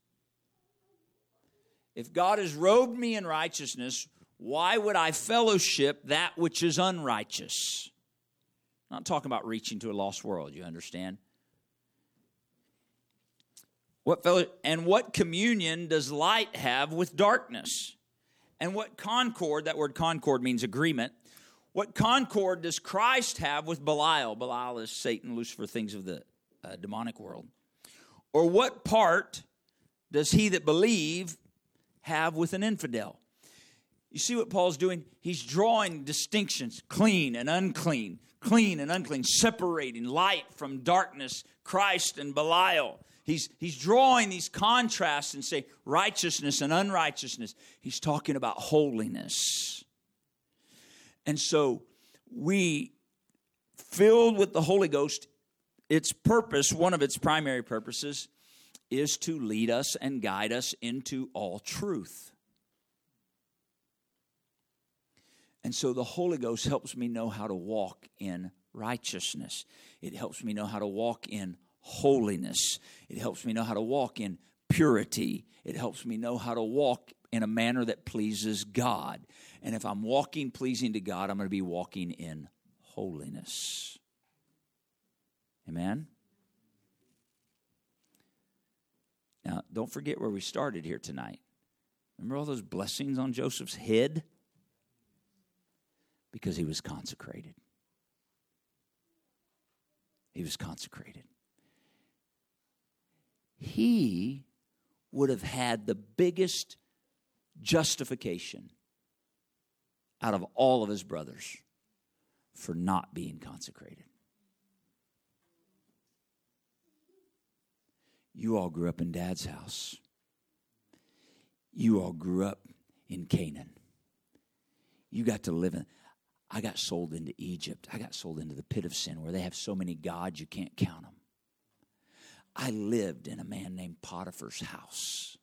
If God has robed me in righteousness, why would I fellowship that which is unrighteous? I'm not talking about reaching to a lost world, you understand? What fellow, and what communion does light have with darkness? And what concord, that word concord means agreement. What concord does Christ have with Belial? Belial is Satan, Lucifer, things of the uh, demonic world. Or what part does he that believe have with an infidel? You see what Paul's doing? He's drawing distinctions clean and unclean, clean and unclean, separating light from darkness, Christ and Belial. He's, he's drawing these contrasts and say righteousness and unrighteousness. He's talking about holiness. And so we, filled with the Holy Ghost, its purpose, one of its primary purposes, is to lead us and guide us into all truth. And so the Holy Ghost helps me know how to walk in righteousness. It helps me know how to walk in holiness. It helps me know how to walk in purity. It helps me know how to walk in a manner that pleases God. And if I'm walking pleasing to God, I'm going to be walking in holiness. Amen? Now, don't forget where we started here tonight. Remember all those blessings on Joseph's head? Because he was consecrated. He was consecrated he would have had the biggest justification out of all of his brothers for not being consecrated. You all grew up in dad's house. You all grew up in Canaan. You got to live in. I got sold into Egypt. I got sold into the pit of sin where they have so many gods you can't count them. I lived in a man named Potiphar's house.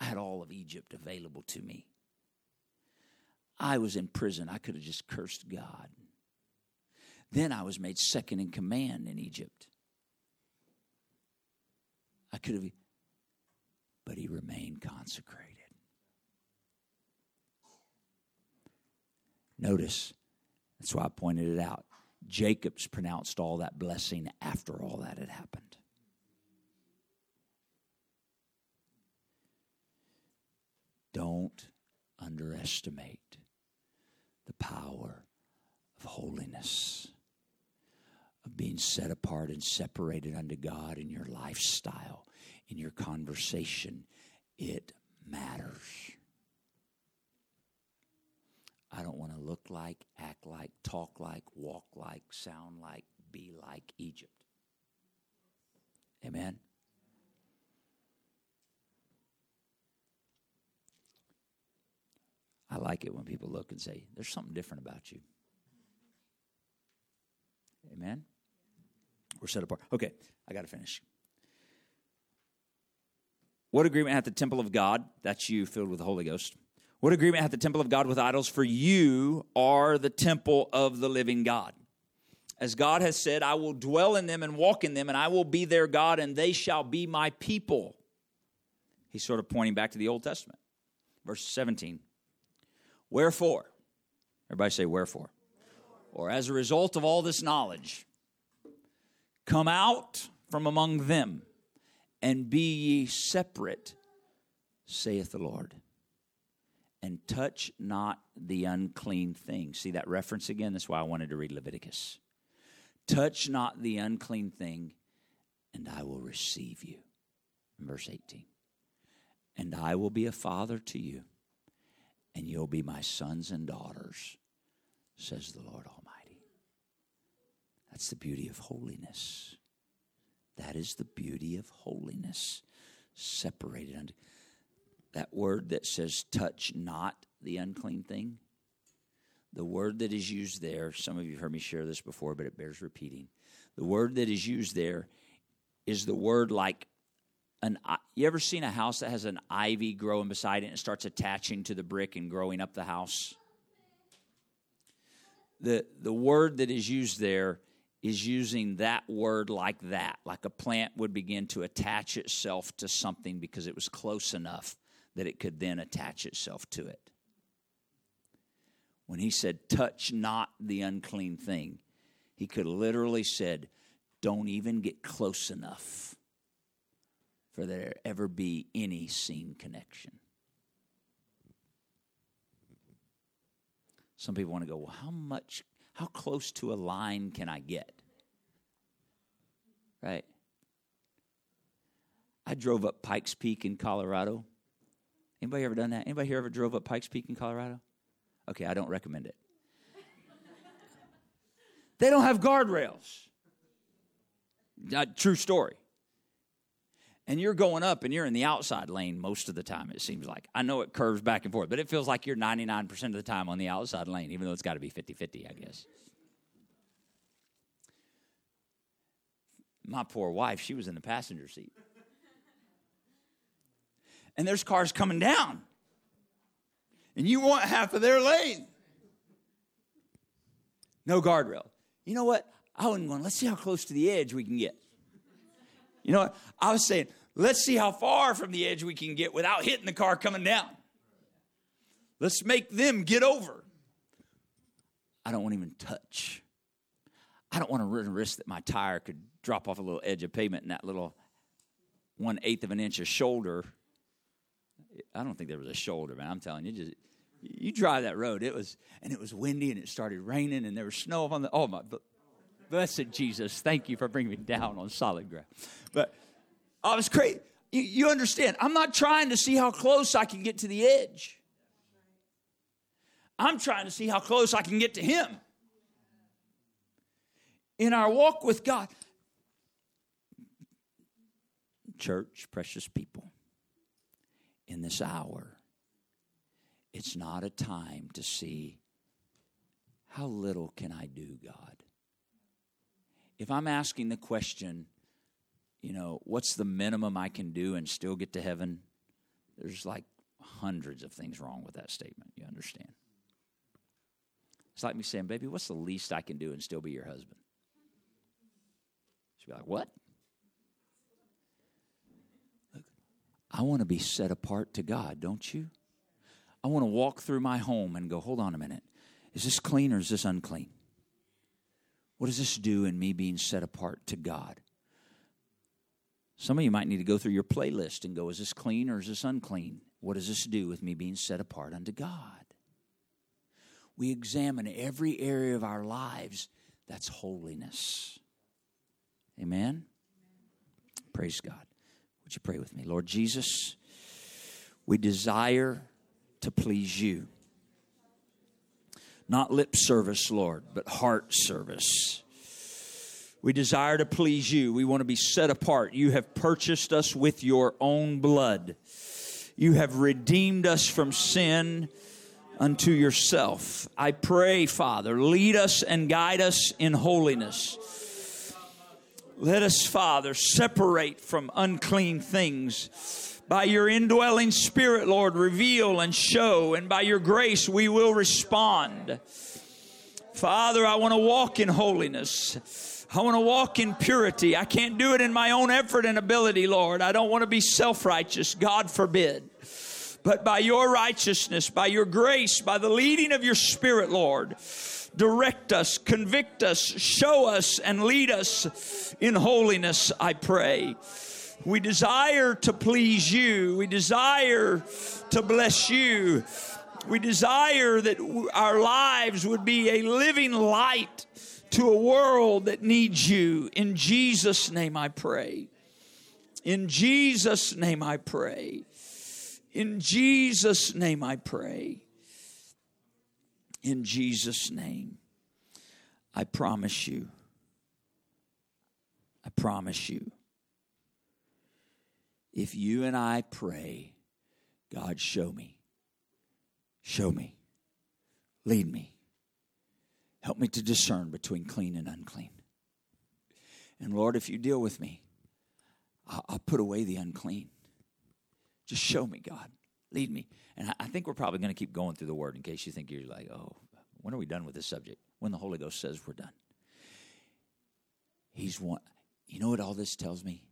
I had all of Egypt available to me. I was in prison. I could have just cursed God. Then I was made second in command in Egypt. I could have, but he remained consecrated. Notice, that's why I pointed it out. Jacob's pronounced all that blessing after all that had happened. Don't underestimate the power of holiness, of being set apart and separated unto God in your lifestyle, in your conversation. It matters. I don't want to look like, act like, talk like, walk like, sound like, be like Egypt. Amen? I like it when people look and say, There's something different about you. Amen? We're set apart. Okay, I got to finish. What agreement hath the temple of God? That's you filled with the Holy Ghost. What agreement hath the temple of God with idols? For you are the temple of the living God. As God has said, I will dwell in them and walk in them, and I will be their God, and they shall be my people. He's sort of pointing back to the Old Testament. Verse 17. Wherefore, everybody say, wherefore. Or as a result of all this knowledge, come out from among them and be ye separate, saith the Lord, and touch not the unclean thing. See that reference again? That's why I wanted to read Leviticus. Touch not the unclean thing, and I will receive you. Verse 18. And I will be a father to you, and you'll be my sons and daughters, says the Lord Almighty. That's the beauty of holiness. That is the beauty of holiness. Separated unto that word that says, touch not the unclean thing. The word that is used there, some of you have heard me share this before, but it bears repeating. The word that is used there is the word like an you ever seen a house that has an ivy growing beside it and starts attaching to the brick and growing up the house? The the word that is used there is using that word like that, like a plant would begin to attach itself to something because it was close enough that it could then attach itself to it. When he said, touch not the unclean thing, he could literally said, don't even get close enough for there ever be any seen connection. Some people want to go, well, how much how close to a line can I get? Right? I drove up Pikes Peak in Colorado. Anybody ever done that? Anybody here ever drove up Pikes Peak in Colorado? Okay, I don't recommend it. they don't have guardrails. Uh, true story. And you're going up and you're in the outside lane most of the time, it seems like. I know it curves back and forth, but it feels like you're 99% of the time on the outside lane, even though it's got to be 50 50, I guess. My poor wife, she was in the passenger seat. And there's cars coming down. And you want half of their lane. No guardrail. You know what? I wasn't going, let's see how close to the edge we can get. You know what? I was saying, let's see how far from the edge we can get without hitting the car coming down. Let's make them get over. I don't want to even touch. I don't want to run risk that my tire could drop off a little edge of pavement and that little one eighth of an inch of shoulder. I don't think there was a shoulder, man. I'm telling you, just you drive that road. It was and it was windy and it started raining and there was snow on the. Oh my! Blessed Jesus, thank you for bringing me down on solid ground. But I was crazy. You, you understand? I'm not trying to see how close I can get to the edge. I'm trying to see how close I can get to Him. In our walk with God, church, precious people, in this hour, it's not a time to see how little can I do, God? If I'm asking the question, you know, what's the minimum I can do and still get to heaven? There's like hundreds of things wrong with that statement. You understand? It's like me saying, baby, what's the least I can do and still be your husband? She'd be like, what? Look, I want to be set apart to God, don't you? I want to walk through my home and go, hold on a minute. Is this clean or is this unclean? What does this do in me being set apart to God? Some of you might need to go through your playlist and go, is this clean or is this unclean? What does this do with me being set apart unto God? We examine every area of our lives that's holiness. Amen? Praise God. Would you pray with me? Lord Jesus, we desire to please you. Not lip service, Lord, but heart service. We desire to please you. We want to be set apart. You have purchased us with your own blood. You have redeemed us from sin unto yourself. I pray, Father, lead us and guide us in holiness. Let us, Father, separate from unclean things. By your indwelling spirit, Lord, reveal and show, and by your grace we will respond. Father, I want to walk in holiness. I want to walk in purity. I can't do it in my own effort and ability, Lord. I don't want to be self righteous. God forbid. But by your righteousness, by your grace, by the leading of your Spirit, Lord, direct us, convict us, show us, and lead us in holiness, I pray. We desire to please you. We desire to bless you. We desire that our lives would be a living light to a world that needs you. In Jesus' name I pray. In Jesus' name I pray. In Jesus' name I pray. In Jesus' name. I promise you. I promise you. If you and I pray, God, show me. Show me. Lead me. Help me to discern between clean and unclean. And Lord, if you deal with me, I'll put away the unclean. Just show me, God. Lead me. And I think we're probably going to keep going through the word in case you think you're like, oh, when are we done with this subject? When the Holy Ghost says we're done. He's one. You know what all this tells me?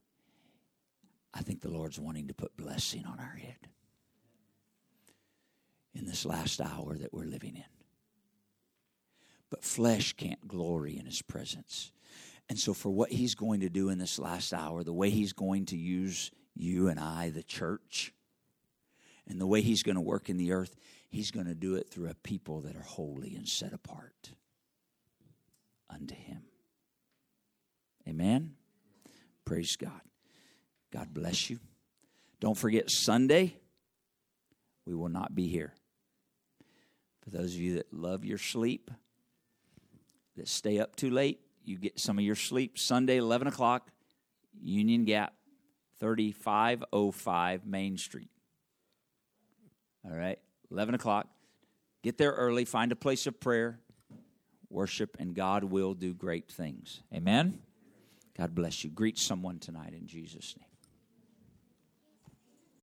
I think the Lord's wanting to put blessing on our head in this last hour that we're living in. But flesh can't glory in His presence. And so, for what He's going to do in this last hour, the way He's going to use you and I, the church, and the way He's going to work in the earth, He's going to do it through a people that are holy and set apart unto Him. Amen? Praise God. God bless you. Don't forget Sunday, we will not be here. For those of you that love your sleep, that stay up too late, you get some of your sleep. Sunday, 11 o'clock, Union Gap, 3505 Main Street. All right, 11 o'clock. Get there early, find a place of prayer, worship, and God will do great things. Amen? God bless you. Greet someone tonight in Jesus' name.